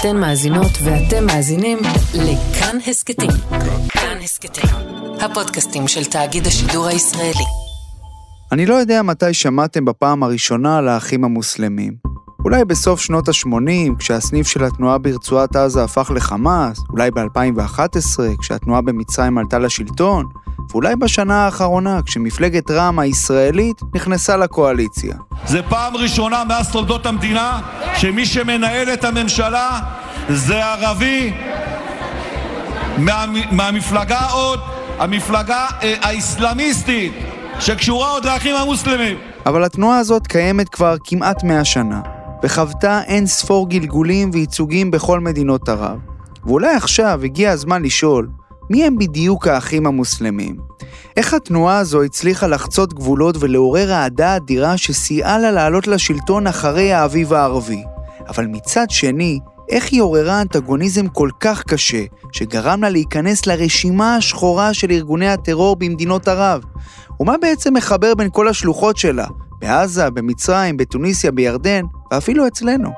אתן מאזינות ואתם מאזינים לכאן הסכתים. כאן הסכתים, הפודקאסטים של תאגיד השידור הישראלי. אני לא יודע מתי שמעתם בפעם הראשונה על האחים המוסלמים. אולי בסוף שנות ה-80, כשהסניף של התנועה ברצועת עזה הפך לחמאס, אולי ב-2011, כשהתנועה במצרים עלתה לשלטון, ואולי בשנה האחרונה, כשמפלגת רע"מ הישראלית נכנסה לקואליציה. זה פעם ראשונה מאז תולדות המדינה שמי שמנהל את הממשלה זה ערבי מה, מהמפלגה עוד, המפלגה אה, האסלאמיסטית, שקשורה עוד לאחים המוסלמים. אבל התנועה הזאת קיימת כבר כמעט 100 שנה, וחוותה אין ספור גלגולים וייצוגים בכל מדינות ערב. ואולי עכשיו הגיע הזמן לשאול, מי הם בדיוק האחים המוסלמים? איך התנועה הזו הצליחה לחצות גבולות ולעורר אהדה אדירה שסייעה לה לעלות לשלטון אחרי האביב הערבי? אבל מצד שני, איך היא עוררה אנטגוניזם כל כך קשה, שגרם לה להיכנס לרשימה השחורה של ארגוני הטרור במדינות ערב? ומה בעצם מחבר בין כל השלוחות שלה, בעזה, במצרים, בתוניסיה, בירדן, ואפילו אצלנו?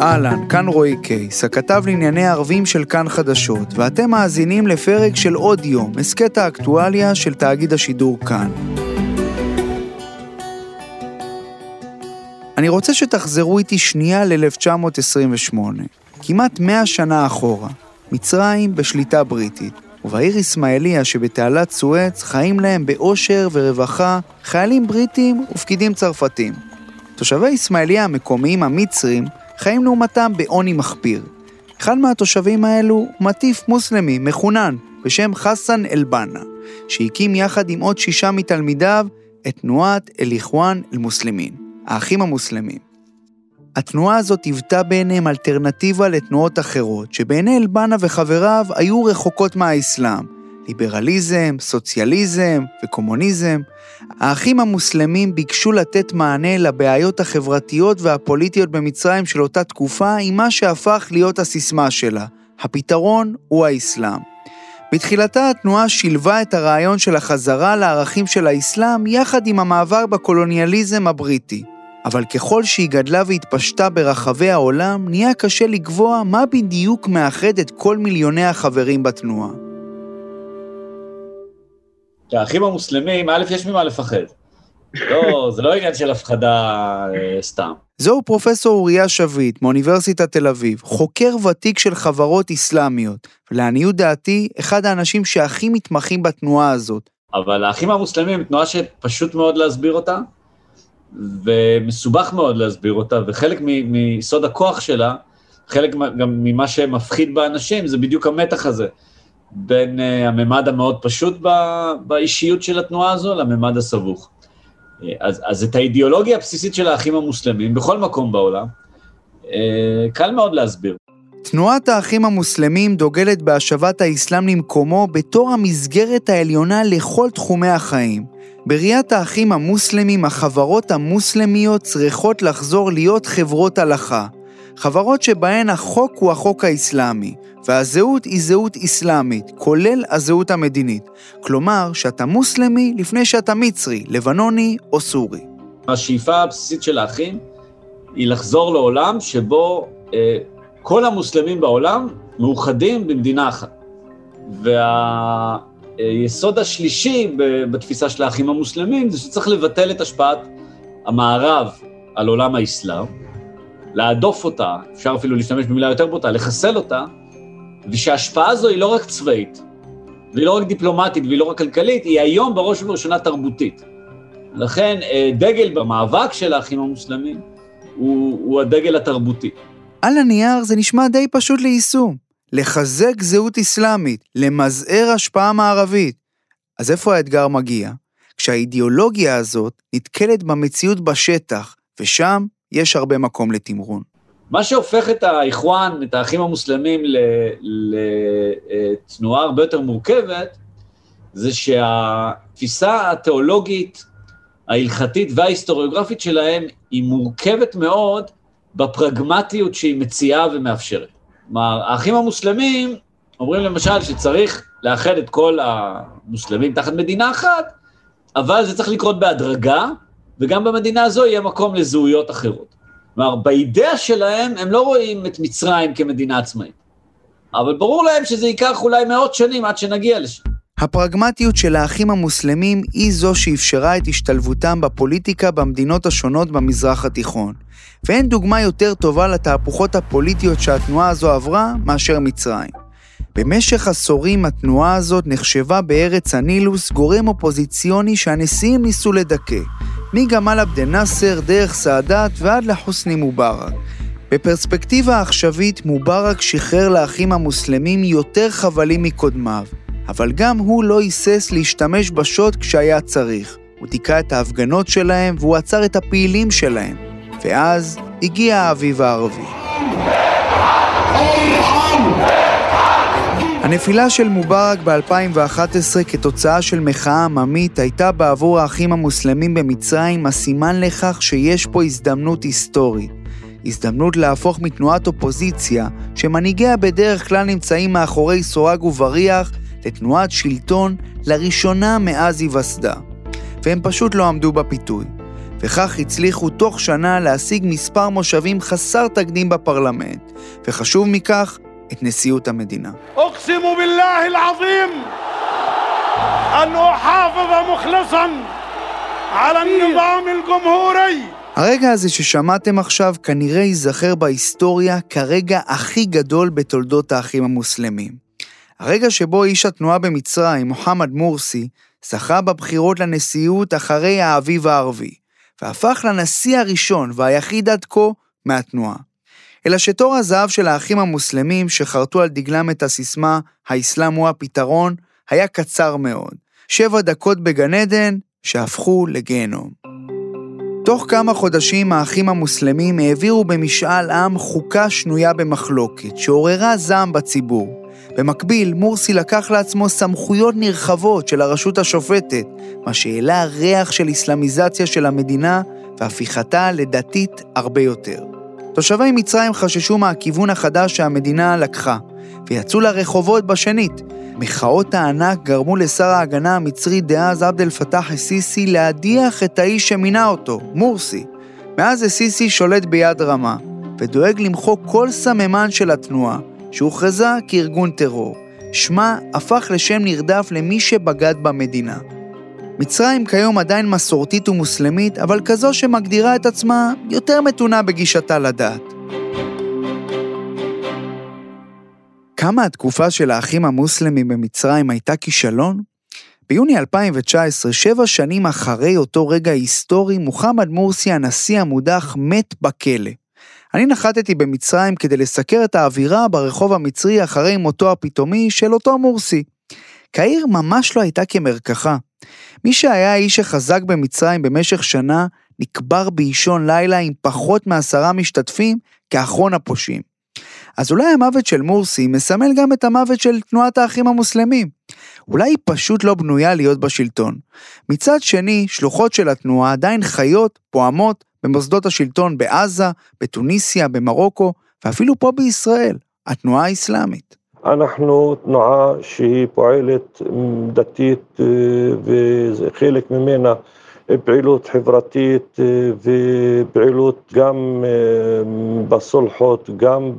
אהלן, כאן רועי קייס, הכתב לענייני ערבים של כאן חדשות, ואתם מאזינים לפרק של עוד יום, הסכת האקטואליה של תאגיד השידור כאן. אני רוצה שתחזרו איתי שנייה ל-1928, כמעט 100 שנה אחורה, מצרים בשליטה בריטית, ובעיר אסמאעיליה שבתעלת סואץ חיים להם באושר ורווחה חיילים בריטים ופקידים צרפתים. תושבי אסמאעיליה המקומיים המצרים חיים לעומתם בעוני מחפיר. אחד מהתושבים האלו מטיף מוסלמי מחונן בשם חסן אל-בנה, שהקים יחד עם עוד שישה מתלמידיו את תנועת אל-איחואן אל-מוסלמין, האחים המוסלמים. התנועה הזאת היוותה בעיניהם אלטרנטיבה לתנועות אחרות, שבעיני אל-בנה וחבריו היו רחוקות מהאסלאם, ליברליזם, סוציאליזם וקומוניזם, האחים המוסלמים ביקשו לתת מענה לבעיות החברתיות והפוליטיות במצרים של אותה תקופה עם מה שהפך להיות הסיסמה שלה, הפתרון הוא האסלאם. בתחילתה התנועה שילבה את הרעיון של החזרה לערכים של האסלאם יחד עם המעבר בקולוניאליזם הבריטי. אבל ככל שהיא גדלה והתפשטה ברחבי העולם, נהיה קשה לקבוע מה בדיוק מאחד את כל מיליוני החברים בתנועה. האחים המוסלמים, א', יש ממה לפחד. לא, זה לא עניין של הפחדה אה, סתם. זהו פרופסור אוריה שביט מאוניברסיטת תל אביב, חוקר ותיק של חברות אסלאמיות, ולעניות דעתי, אחד האנשים שהכי מתמחים בתנועה הזאת. אבל האחים המוסלמים תנועה שפשוט מאוד להסביר אותה, ומסובך מאוד להסביר אותה, וחלק מיסוד הכוח שלה, חלק גם ממה שמפחיד באנשים, זה בדיוק המתח הזה. בין uh, הממד המאוד פשוט ב, באישיות של התנועה הזו לממד הסבוך. Uh, אז, אז את האידיאולוגיה הבסיסית של האחים המוסלמים, בכל מקום בעולם, uh, קל מאוד להסביר. תנועת האחים המוסלמים דוגלת בהשבת האסלאם למקומו בתור המסגרת העליונה לכל תחומי החיים. בראיית האחים המוסלמים, החברות המוסלמיות צריכות לחזור להיות חברות הלכה. חברות שבהן החוק הוא החוק האסלאמי, והזהות היא זהות אסלאמית, כולל הזהות המדינית. כלומר, שאתה מוסלמי לפני שאתה מצרי, לבנוני או סורי. השאיפה הבסיסית של האחים היא לחזור לעולם שבו אה, כל המוסלמים בעולם מאוחדים במדינה אחת. והיסוד השלישי בתפיסה של האחים המוסלמים זה שצריך לבטל את השפעת המערב על עולם האסלאם, להדוף אותה, אפשר אפילו להשתמש במילה יותר בוטה, לחסל אותה, ושההשפעה הזו היא לא רק צבאית, והיא לא רק דיפלומטית והיא לא רק כלכלית, היא היום בראש ובראשונה תרבותית. לכן אה, דגל במאבק של האחים המוסלמים הוא, הוא הדגל התרבותי. על הנייר זה נשמע די פשוט ליישום. לחזק זהות אסלאמית, למזער השפעה מערבית. אז איפה האתגר מגיע? כשהאידיאולוגיה הזאת נתקלת במציאות בשטח, ושם יש הרבה מקום לתמרון. מה שהופך את האיחואן, את האחים המוסלמים, לתנועה הרבה יותר מורכבת, זה שהתפיסה התיאולוגית, ההלכתית וההיסטוריוגרפית שלהם היא מורכבת מאוד בפרגמטיות שהיא מציעה ומאפשרת. כלומר, האחים המוסלמים אומרים למשל שצריך לאחד את כל המוסלמים תחת מדינה אחת, אבל זה צריך לקרות בהדרגה, וגם במדינה הזו יהיה מקום לזהויות אחרות. כלומר, באידאה שלהם הם לא רואים את מצרים כמדינה עצמאית. אבל ברור להם שזה ייקח אולי מאות שנים עד שנגיע לשם. הפרגמטיות של האחים המוסלמים היא זו שאפשרה את השתלבותם בפוליטיקה במדינות השונות במזרח התיכון. ואין דוגמה יותר טובה לתהפוכות הפוליטיות שהתנועה הזו עברה מאשר מצרים. במשך עשורים התנועה הזאת נחשבה בארץ הנילוס גורם אופוזיציוני שהנשיאים ניסו לדכא, מגמל עבד אל-נאצר דרך סאדאת ועד לחוסני מובארק. בפרספקטיבה עכשווית מובארק שחרר לאחים המוסלמים יותר חבלים מקודמיו, אבל גם הוא לא היסס להשתמש בשוט כשהיה צריך. הוא דיכא את ההפגנות שלהם והוא עצר את הפעילים שלהם. ואז הגיע האביב הערבי. הנפילה של מובארק ב-2011 כתוצאה של מחאה עממית הייתה בעבור האחים המוסלמים במצרים הסימן לכך שיש פה הזדמנות היסטורית. הזדמנות להפוך מתנועת אופוזיציה, שמנהיגיה בדרך כלל נמצאים מאחורי סורג ובריח, לתנועת שלטון לראשונה מאז היווסדה. והם פשוט לא עמדו בפיתוי. וכך הצליחו תוך שנה להשיג מספר מושבים חסר תקדים בפרלמנט, וחשוב מכך, את נשיאות המדינה. أقسم بالله العظيم أن أحافظ مخلصا على النظام الجمهوري הרגע הזה ששמעתם עכשיו כנראה ייזכר בהיסטוריה כרגע הכי גדול בתולדות האחים המוסלמים. הרגע שבו איש התנועה במצרים, מוחמד מורסי, זכה בבחירות לנשיאות אחרי האביב הערבי, והפך לנשיא הראשון והיחיד עד כה מהתנועה. אלא שתור הזהב של האחים המוסלמים שחרטו על דגלם את הסיסמה "האסלאם הוא הפתרון" היה קצר מאוד. שבע דקות בגן עדן שהפכו לגיהנום. תוך כמה חודשים האחים המוסלמים העבירו במשאל עם חוקה שנויה במחלוקת, שעוררה זעם בציבור. במקביל, מורסי לקח לעצמו סמכויות נרחבות של הרשות השופטת, מה שהעלה ריח של אסלאמיזציה של המדינה והפיכתה לדתית הרבה יותר. תושבי מצרים חששו מהכיוון החדש שהמדינה לקחה, ויצאו לרחובות בשנית. מחאות הענק גרמו לשר ההגנה המצרי דאז עבד אל פתאח א-סיסי להדיח את האיש שמינה אותו, מורסי. מאז א-סיסי שולט ביד רמה, ודואג למחוק כל סממן של התנועה, שהוכרזה כארגון טרור. שמה הפך לשם נרדף למי שבגד במדינה. מצרים כיום עדיין מסורתית ומוסלמית, אבל כזו שמגדירה את עצמה יותר מתונה בגישתה לדת. כמה התקופה של האחים המוסלמים במצרים הייתה כישלון? ביוני 2019, שבע שנים אחרי אותו רגע היסטורי, מוחמד מורסי הנשיא המודח מת בכלא. אני נחתתי במצרים כדי לסקר את האווירה ברחוב המצרי אחרי מותו הפתאומי של אותו מורסי. קהיר ממש לא הייתה כמרקחה. מי שהיה האיש החזק במצרים במשך שנה, נקבר באישון לילה עם פחות מעשרה משתתפים כאחרון הפושעים. אז אולי המוות של מורסי מסמל גם את המוות של תנועת האחים המוסלמים. אולי היא פשוט לא בנויה להיות בשלטון. מצד שני, שלוחות של התנועה עדיין חיות, פועמות, במוסדות השלטון בעזה, בתוניסיה, במרוקו, ואפילו פה בישראל, התנועה האסלאמית. אנחנו תנועה שהיא פועלת דתית וחלק ממנה פעילות חברתית ופעילות גם בסולחות, גם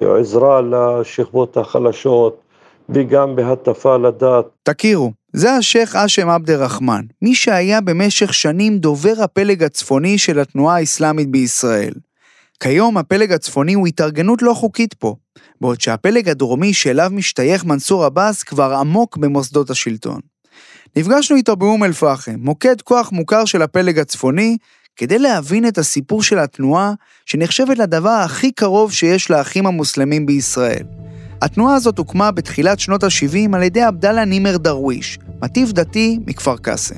בעזרה לשכבות החלשות וגם בהטפה לדת. תכירו, זה השייח' אשם עבד א-רחמן, מי שהיה במשך שנים דובר הפלג הצפוני של התנועה האסלאמית בישראל. כיום הפלג הצפוני הוא התארגנות לא חוקית פה, בעוד שהפלג הדרומי שאליו משתייך מנסור עבאס כבר עמוק במוסדות השלטון. נפגשנו איתו באום אל-פחם, מוקד כוח מוכר של הפלג הצפוני, כדי להבין את הסיפור של התנועה, שנחשבת לדבר הכי קרוב שיש לאחים המוסלמים בישראל. התנועה הזאת הוקמה בתחילת שנות ה-70 על ידי עבדאללה נימר דרוויש, מטיף דתי מכפר קאסם.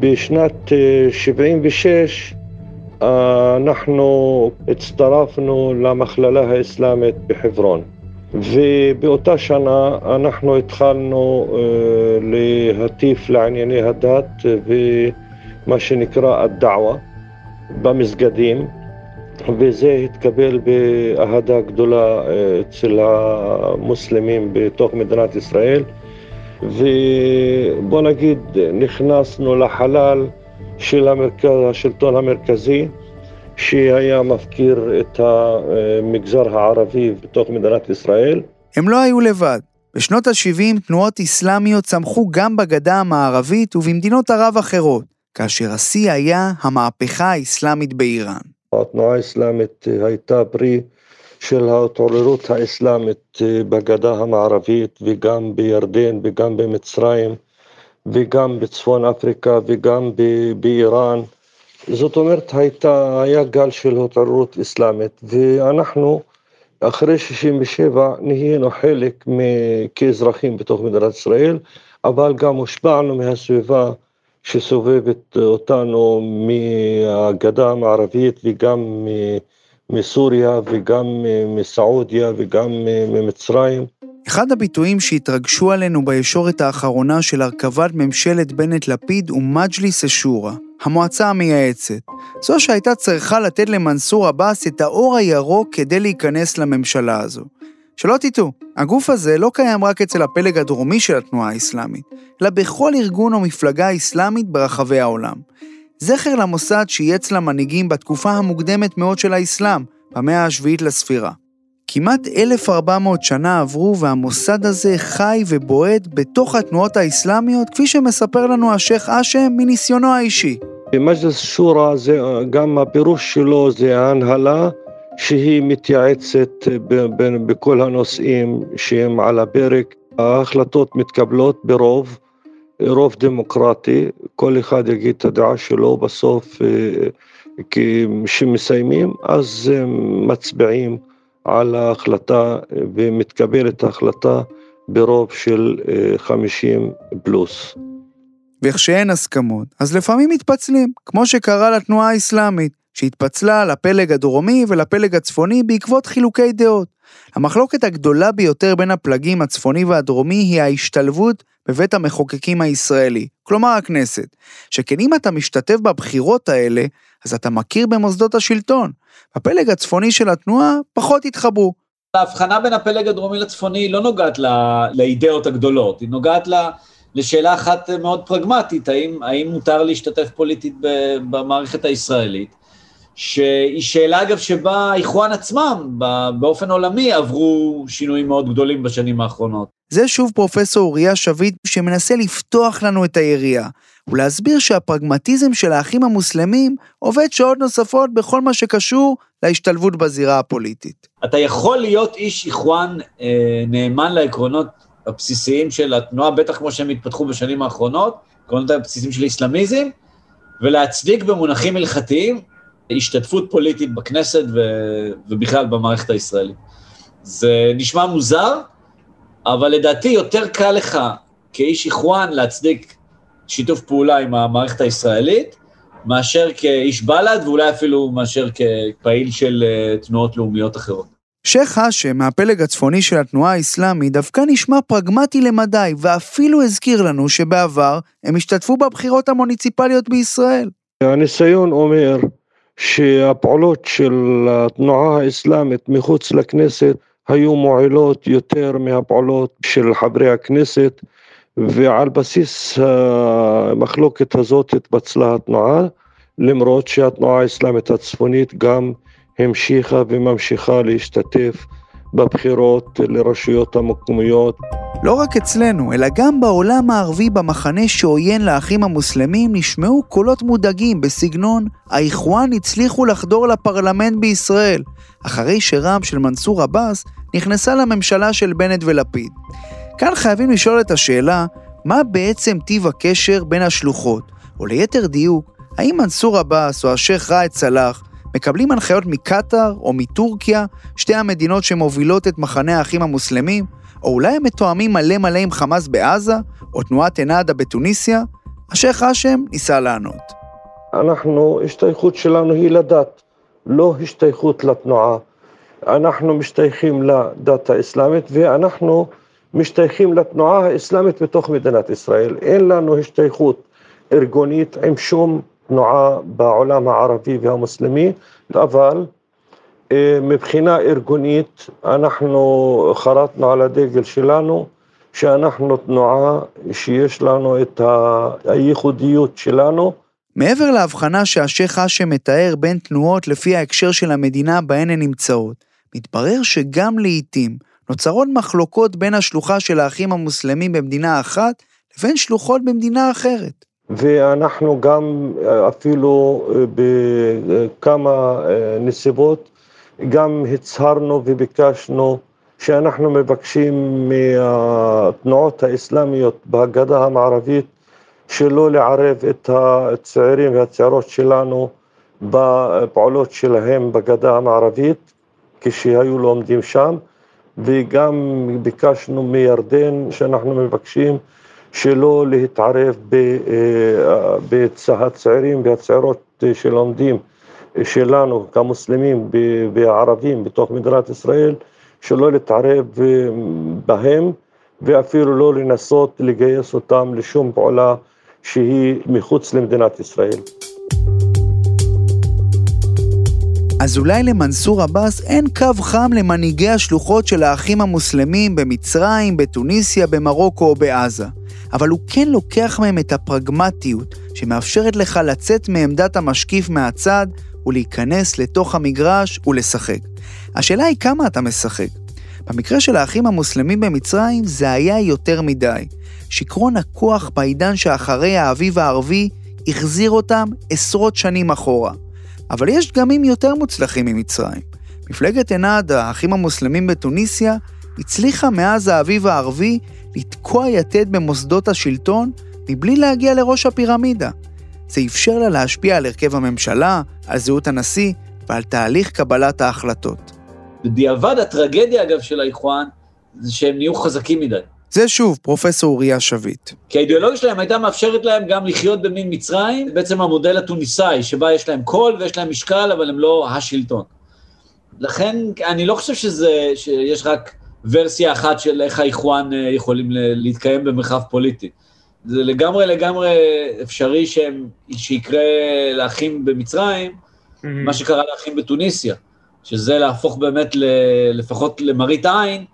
בשנת 76' אנחנו הצטרפנו למכללה האסלאמית בחברון. ובאותה שנה אנחנו התחלנו uh, להטיף לענייני הדת ומה שנקרא א-דעווה במסגדים, וזה התקבל באהדה גדולה uh, אצל המוסלמים בתוך מדינת ישראל. ובוא נגיד, נכנסנו לחלל של המרכז, השלטון המרכזי, שהיה מפקיר את המגזר הערבי בתוך מדינת ישראל. הם לא היו לבד. בשנות ה-70 תנועות אסלאמיות צמחו גם בגדה המערבית ובמדינות ערב אחרות, כאשר השיא היה המהפכה האסלאמית באיראן. התנועה האסלאמית הייתה פרי של ההתעוררות האסלאמית בגדה המערבית וגם בירדן וגם במצרים וגם בצפון אפריקה וגם באיראן. זאת אומרת, הייתה, היה גל של התעוררות אסלאמית, ואנחנו אחרי 67' נהיינו חלק כאזרחים בתוך מדינת ישראל, אבל גם הושפענו מהסביבה שסובבת אותנו מהגדה המערבית וגם מסוריה וגם מסעודיה וגם ממצרים. אחד הביטויים שהתרגשו עלינו בישורת האחרונה של הרכבת ממשלת בנט-לפיד הוא מג'ליס א-שורא, המועצה המייעצת. זו שהייתה צריכה לתת למנסור עבאס את האור הירוק כדי להיכנס לממשלה הזו. שלא תטעו, הגוף הזה לא קיים רק אצל הפלג הדרומי של התנועה האסלאמית, אלא בכל ארגון או מפלגה אסלאמית ברחבי העולם. זכר למוסד שייעץ למנהיגים בתקופה המוקדמת מאוד של האסלאם, במאה השביעית לספירה. כמעט 1,400 שנה עברו והמוסד הזה חי ובועט בתוך התנועות האסלאמיות, כפי שמספר לנו השייח' אשם מניסיונו האישי. מג'לס שורא, זה, גם הפירוש שלו זה ההנהלה שהיא מתייעצת בכל הנושאים שהם על הפרק. ההחלטות מתקבלות ברוב, רוב דמוקרטי, כל אחד יגיד את הדעה שלו, בסוף כשמסיימים אז מצביעים. על ההחלטה ומתקבלת ההחלטה ברוב של 50 אה, פלוס. וכשאין הסכמות, אז לפעמים מתפצלים, כמו שקרה לתנועה האסלאמית, שהתפצלה לפלג הדרומי ולפלג הצפוני בעקבות חילוקי דעות. המחלוקת הגדולה ביותר בין הפלגים הצפוני והדרומי היא ההשתלבות בבית המחוקקים הישראלי, כלומר הכנסת, שכן אם אתה משתתף בבחירות האלה, אז אתה מכיר במוסדות השלטון. הפלג הצפוני של התנועה פחות התחברו. ההבחנה בין הפלג הדרומי לצפוני לא נוגעת לאידאות הגדולות, היא נוגעת לשאלה אחת מאוד פרגמטית, האם, האם מותר להשתתף פוליטית במערכת הישראלית, שהיא שאלה אגב שבה איחואן עצמם באופן עולמי עברו שינויים מאוד גדולים בשנים האחרונות. זה שוב פרופסור אוריה שביט שמנסה לפתוח לנו את היריעה. ולהסביר שהפרגמטיזם של האחים המוסלמים עובד שעות נוספות בכל מה שקשור להשתלבות בזירה הפוליטית. אתה יכול להיות איש איחואן אה, נאמן לעקרונות הבסיסיים של התנועה, בטח כמו שהם התפתחו בשנים האחרונות, עקרונות הבסיסיים של איסלאמיזם, ולהצדיק במונחים הלכתיים השתתפות פוליטית בכנסת ו... ובכלל במערכת הישראלית. זה נשמע מוזר, אבל לדעתי יותר קל לך כאיש איחואן להצדיק שיתוף פעולה עם המערכת הישראלית, מאשר כאיש בל"ד, ואולי אפילו מאשר כפעיל של אה, תנועות לאומיות אחרות. שייח' האשם, מהפלג הצפוני של התנועה האסלאמית, דווקא נשמע פרגמטי למדי, ואפילו הזכיר לנו שבעבר הם השתתפו בבחירות המוניציפליות בישראל. הניסיון אומר שהפעולות של התנועה האסלאמית מחוץ לכנסת היו מועילות יותר מהפעולות של חברי הכנסת ועל בסיס המחלוקת הזאת התפצלה התנועה, למרות שהתנועה האסלאמית הצפונית גם המשיכה וממשיכה להשתתף בבחירות לרשויות המקומיות. לא רק אצלנו, אלא גם בעולם הערבי במחנה שעוין לאחים המוסלמים נשמעו קולות מודאגים בסגנון האיחואן הצליחו לחדור לפרלמנט בישראל, אחרי שרע"מ של מנסור עבאס נכנסה לממשלה של בנט ולפיד. כאן חייבים לשאול את השאלה, מה בעצם טיב הקשר בין השלוחות, או ליתר דיוק, האם מנסור עבאס או השייח' ראאד סלאח מקבלים הנחיות מקטאר או מטורקיה, שתי המדינות שמובילות את מחנה האחים המוסלמים, או אולי הם מתואמים מלא מלא עם חמאס בעזה, או תנועת אנאדה בתוניסיה? השייח' האשם ניסה לענות. אנחנו, השתייכות שלנו היא לדת, לא השתייכות לתנועה. אנחנו משתייכים לדת האסלאמית ואנחנו משתייכים לתנועה האסלאמית בתוך מדינת ישראל. אין לנו השתייכות ארגונית עם שום תנועה בעולם הערבי והמוסלמי, אבל אה, מבחינה ארגונית אנחנו חרטנו על הדגל שלנו שאנחנו תנועה שיש לנו את הייחודיות שלנו. מעבר להבחנה שהשייח האשם מתאר בין תנועות לפי ההקשר של המדינה בהן הן נמצאות, מתברר שגם לעיתים נוצרות מחלוקות בין השלוחה של האחים המוסלמים במדינה אחת לבין שלוחות במדינה אחרת. ואנחנו גם אפילו בכמה נסיבות גם הצהרנו וביקשנו שאנחנו מבקשים מהתנועות האסלאמיות בגדה המערבית שלא לערב את הצעירים והצעירות שלנו בפעולות שלהם בגדה המערבית כשהיו לומדים שם. וגם ביקשנו מירדן שאנחנו מבקשים שלא להתערב בצעירים והצעירות שלומדים שלנו כמוסלמים וערבים בתוך מדינת ישראל שלא להתערב בהם ואפילו לא לנסות לגייס אותם לשום פעולה שהיא מחוץ למדינת ישראל. אז אולי למנסור עבאס אין קו חם למנהיגי השלוחות של האחים המוסלמים במצרים, בתוניסיה, במרוקו או בעזה. אבל הוא כן לוקח מהם את הפרגמטיות שמאפשרת לך לצאת מעמדת המשקיף מהצד ולהיכנס לתוך המגרש ולשחק. השאלה היא כמה אתה משחק. במקרה של האחים המוסלמים במצרים זה היה יותר מדי. שיכרון הכוח בעידן שאחרי האביב הערבי החזיר אותם עשרות שנים אחורה. אבל יש דגמים יותר מוצלחים ממצרים. מפלגת ענד, האחים המוסלמים בתוניסיה, הצליחה מאז האביב הערבי לתקוע יתד במוסדות השלטון מבלי להגיע לראש הפירמידה. זה אפשר לה להשפיע על הרכב הממשלה, על זהות הנשיא ועל תהליך קבלת ההחלטות. בדיעבד הטרגדיה אגב של האיחואן זה שהם נהיו חזקים מדי. זה שוב פרופסור אוריה שביט. כי האידיאולוגיה שלהם הייתה מאפשרת להם גם לחיות במין מצרים, בעצם המודל התוניסאי, שבה יש להם קול ויש להם משקל, אבל הם לא השלטון. לכן אני לא חושב שזה, שיש רק ורסיה אחת של איך האיחואן אה, יכולים להתקיים במרחב פוליטי. זה לגמרי לגמרי אפשרי שהם, שיקרה לאחים במצרים, mm-hmm. מה שקרה לאחים בתוניסיה. שזה להפוך באמת, ל, לפחות למראית עין,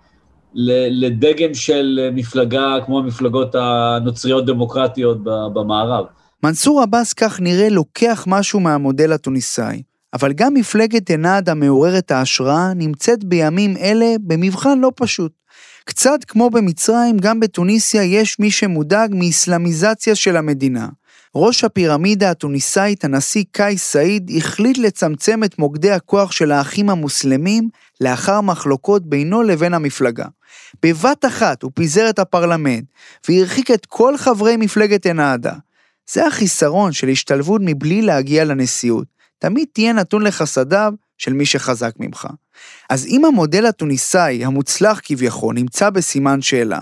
לדגם של מפלגה כמו המפלגות הנוצריות דמוקרטיות במערב. מנסור עבאס כך נראה לוקח משהו מהמודל התוניסאי, אבל גם מפלגת ענד המעוררת ההשראה נמצאת בימים אלה במבחן לא פשוט. קצת כמו במצרים, גם בתוניסיה יש מי שמודאג מאסלאמיזציה של המדינה. ראש הפירמידה התוניסאית, הנשיא קאיס סעיד, החליט לצמצם את מוקדי הכוח של האחים המוסלמים לאחר מחלוקות בינו לבין המפלגה. בבת אחת הוא פיזר את הפרלמנט והרחיק את כל חברי מפלגת אנעדה. זה החיסרון של השתלבות מבלי להגיע לנשיאות. תמיד תהיה נתון לחסדיו של מי שחזק ממך. אז אם המודל התוניסאי, המוצלח כביכול, נמצא בסימן שאלה,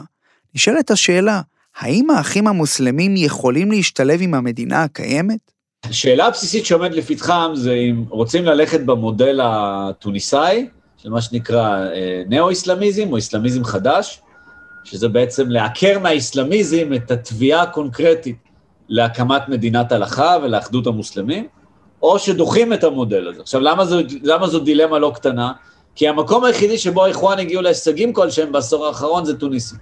נשאלת השאלה, האם האחים המוסלמים יכולים להשתלב עם המדינה הקיימת? השאלה הבסיסית שעומדת לפתחם זה אם רוצים ללכת במודל התוניסאי, של מה שנקרא אה, נאו-אסלאמיזם או אסלאמיזם חדש, שזה בעצם לעקר מהאסלאמיזם את התביעה הקונקרטית להקמת מדינת הלכה ולאחדות המוסלמים, או שדוחים את המודל הזה. עכשיו, למה זו, למה זו דילמה לא קטנה? כי המקום היחידי שבו האיחואן הגיעו להישגים כלשהם בעשור האחרון זה טוניסיה.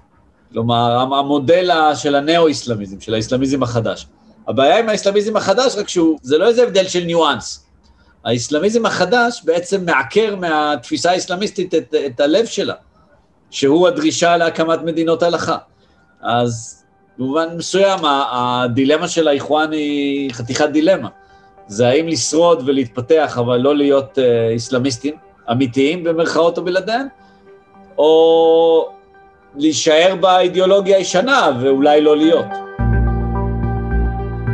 כלומר, המודל של הנאו-אסלאמיזם, של האסלאמיזם החדש. הבעיה עם האסלאמיזם החדש, רק שהוא, זה לא איזה הבדל של ניואנס. האסלאמיזם החדש בעצם מעקר מהתפיסה האסלאמיסטית את, את הלב שלה, שהוא הדרישה להקמת מדינות הלכה. אז במובן מסוים, הדילמה של האיחואן היא חתיכת דילמה. זה האם לשרוד ולהתפתח, אבל לא להיות אה, אסלאמיסטים אמיתיים במרכאות או בלעדיהם, או להישאר באידיאולוגיה הישנה ואולי לא להיות.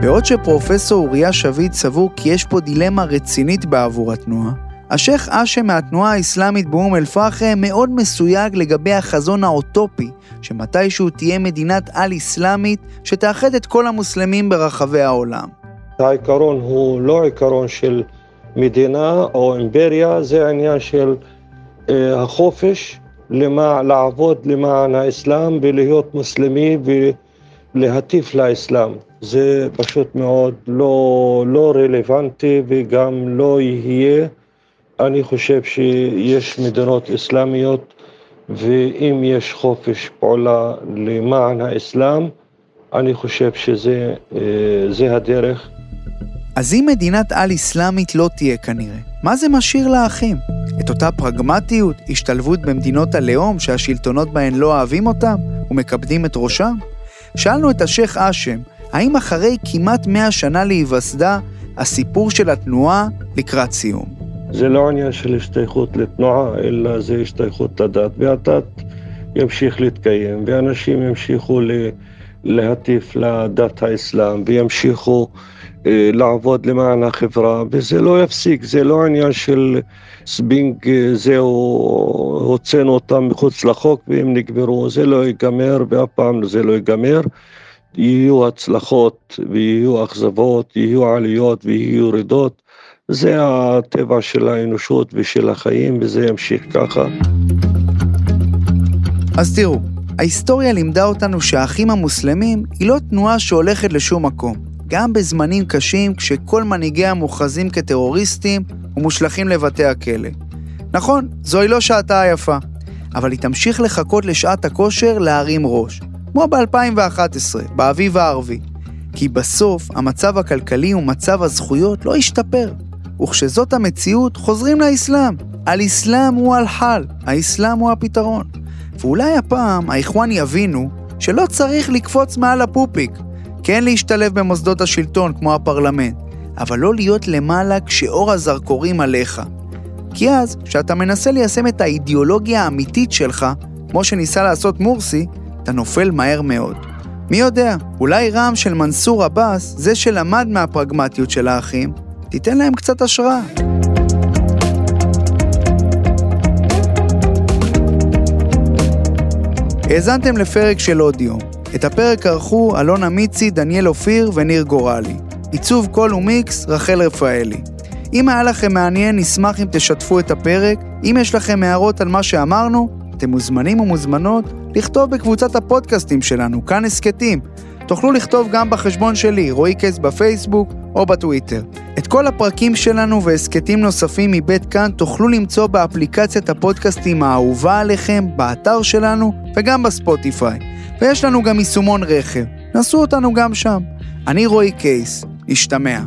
בעוד שפרופסור אוריה שביט סבור כי יש פה דילמה רצינית בעבור התנועה, השייח' אשם מהתנועה האסלאמית באום אל-פחם מאוד מסויג לגבי החזון האוטופי שמתישהו תהיה מדינת על-אסלאמית שתאחד את כל המוסלמים ברחבי העולם. העיקרון הוא לא עיקרון של מדינה או אימפריה, זה עניין של אה, החופש למע... לעבוד למען האסלאם ולהיות מוסלמי ולהטיף לאסלאם. זה פשוט מאוד לא, לא רלוונטי וגם לא יהיה. אני חושב שיש מדינות אסלאמיות ואם יש חופש פעולה למען האסלאם, אני חושב שזה אה, הדרך. אז אם מדינת על-אסלאמית לא תהיה כנראה, מה זה משאיר לאחים? את אותה פרגמטיות, השתלבות במדינות הלאום שהשלטונות בהן לא אוהבים אותם ומכבדים את ראשם? שאלנו את השייח' אשם, האם אחרי כמעט מאה שנה להיווסדה, הסיפור של התנועה לקראת סיום? זה לא עניין של השתייכות לתנועה, אלא זה השתייכות לדת, והדת ימשיך להתקיים, ואנשים ימשיכו להטיף לדת האסלאם, וימשיכו אה, לעבוד למען החברה, וזה לא יפסיק, זה לא עניין של סבינג, אה, זהו, הוצאנו אותם מחוץ לחוק והם נגמרו, זה לא ייגמר ואף פעם זה לא ייגמר. יהיו הצלחות ויהיו אכזבות, יהיו עליות ויהיו ירידות. זה הטבע של האנושות ושל החיים וזה ימשיך ככה. אז תראו, ההיסטוריה לימדה אותנו שהאחים המוסלמים היא לא תנועה שהולכת לשום מקום. גם בזמנים קשים כשכל מנהיגיה מוכרזים כטרוריסטים ומושלכים לבתי הכלא. נכון, זוהי לא שעתה היפה, אבל היא תמשיך לחכות לשעת הכושר להרים ראש, כמו ב-2011, באביב הערבי. כי בסוף המצב הכלכלי ומצב הזכויות לא ישתפר. וכשזאת המציאות, חוזרים לאסלאם. על-אסלאם הוא על-חל, האסלאם הוא הפתרון. ואולי הפעם האיחואן יבינו שלא צריך לקפוץ מעל הפופיק, כן להשתלב במוסדות השלטון כמו הפרלמנט, אבל לא להיות למעלה כשאור הזרקורים עליך. כי אז, כשאתה מנסה ליישם את האידיאולוגיה האמיתית שלך, כמו שניסה לעשות מורסי, אתה נופל מהר מאוד. מי יודע, אולי רעם של מנסור עבאס, זה שלמד מהפרגמטיות של האחים, תיתן להם קצת השראה. האזנתם לפרק של עוד יום. את הפרק ערכו אלונה מיצי, דניאל אופיר וניר גורלי. עיצוב קול ומיקס, רחל רפאלי. אם היה לכם מעניין, נשמח אם תשתפו את הפרק. אם יש לכם הערות על מה שאמרנו, אתם מוזמנים ומוזמנות לכתוב בקבוצת הפודקאסטים שלנו, כאן הסכתים. תוכלו לכתוב גם בחשבון שלי, רועי קייס בפייסבוק או בטוויטר. את כל הפרקים שלנו והסכתים נוספים מבית כאן תוכלו למצוא באפליקציית הפודקאסטים האהובה עליכם, באתר שלנו וגם בספוטיפיי. ויש לנו גם יישומון רכב, נסו אותנו גם שם. אני רועי קייס, נשתמע.